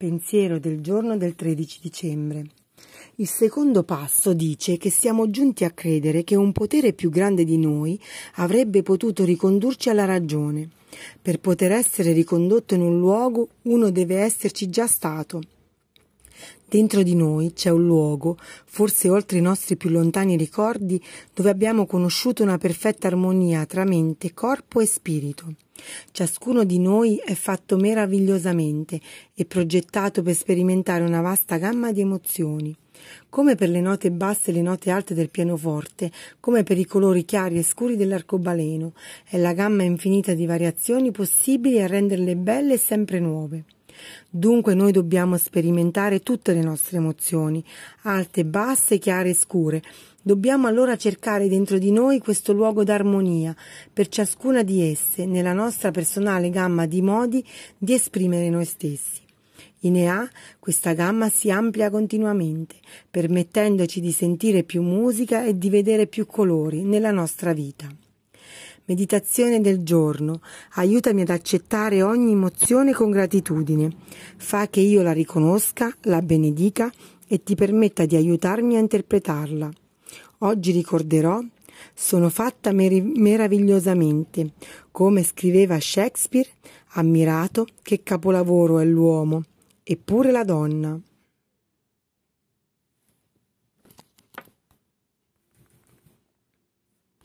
Pensiero del giorno del 13 dicembre. Il secondo passo dice che siamo giunti a credere che un potere più grande di noi avrebbe potuto ricondurci alla ragione. Per poter essere ricondotto in un luogo uno deve esserci già stato. Dentro di noi c'è un luogo, forse oltre i nostri più lontani ricordi, dove abbiamo conosciuto una perfetta armonia tra mente, corpo e spirito. Ciascuno di noi è fatto meravigliosamente e progettato per sperimentare una vasta gamma di emozioni. Come per le note basse e le note alte del pianoforte, come per i colori chiari e scuri dell'arcobaleno, è la gamma infinita di variazioni possibili a renderle belle e sempre nuove. Dunque noi dobbiamo sperimentare tutte le nostre emozioni, alte, basse, chiare e scure. Dobbiamo allora cercare dentro di noi questo luogo d'armonia, per ciascuna di esse, nella nostra personale gamma di modi di esprimere noi stessi. In EA questa gamma si amplia continuamente, permettendoci di sentire più musica e di vedere più colori nella nostra vita. Meditazione del giorno. Aiutami ad accettare ogni emozione con gratitudine. Fa che io la riconosca, la benedica e ti permetta di aiutarmi a interpretarla. Oggi ricorderò sono fatta mer- meravigliosamente, come scriveva Shakespeare, ammirato che capolavoro è l'uomo, eppure la donna.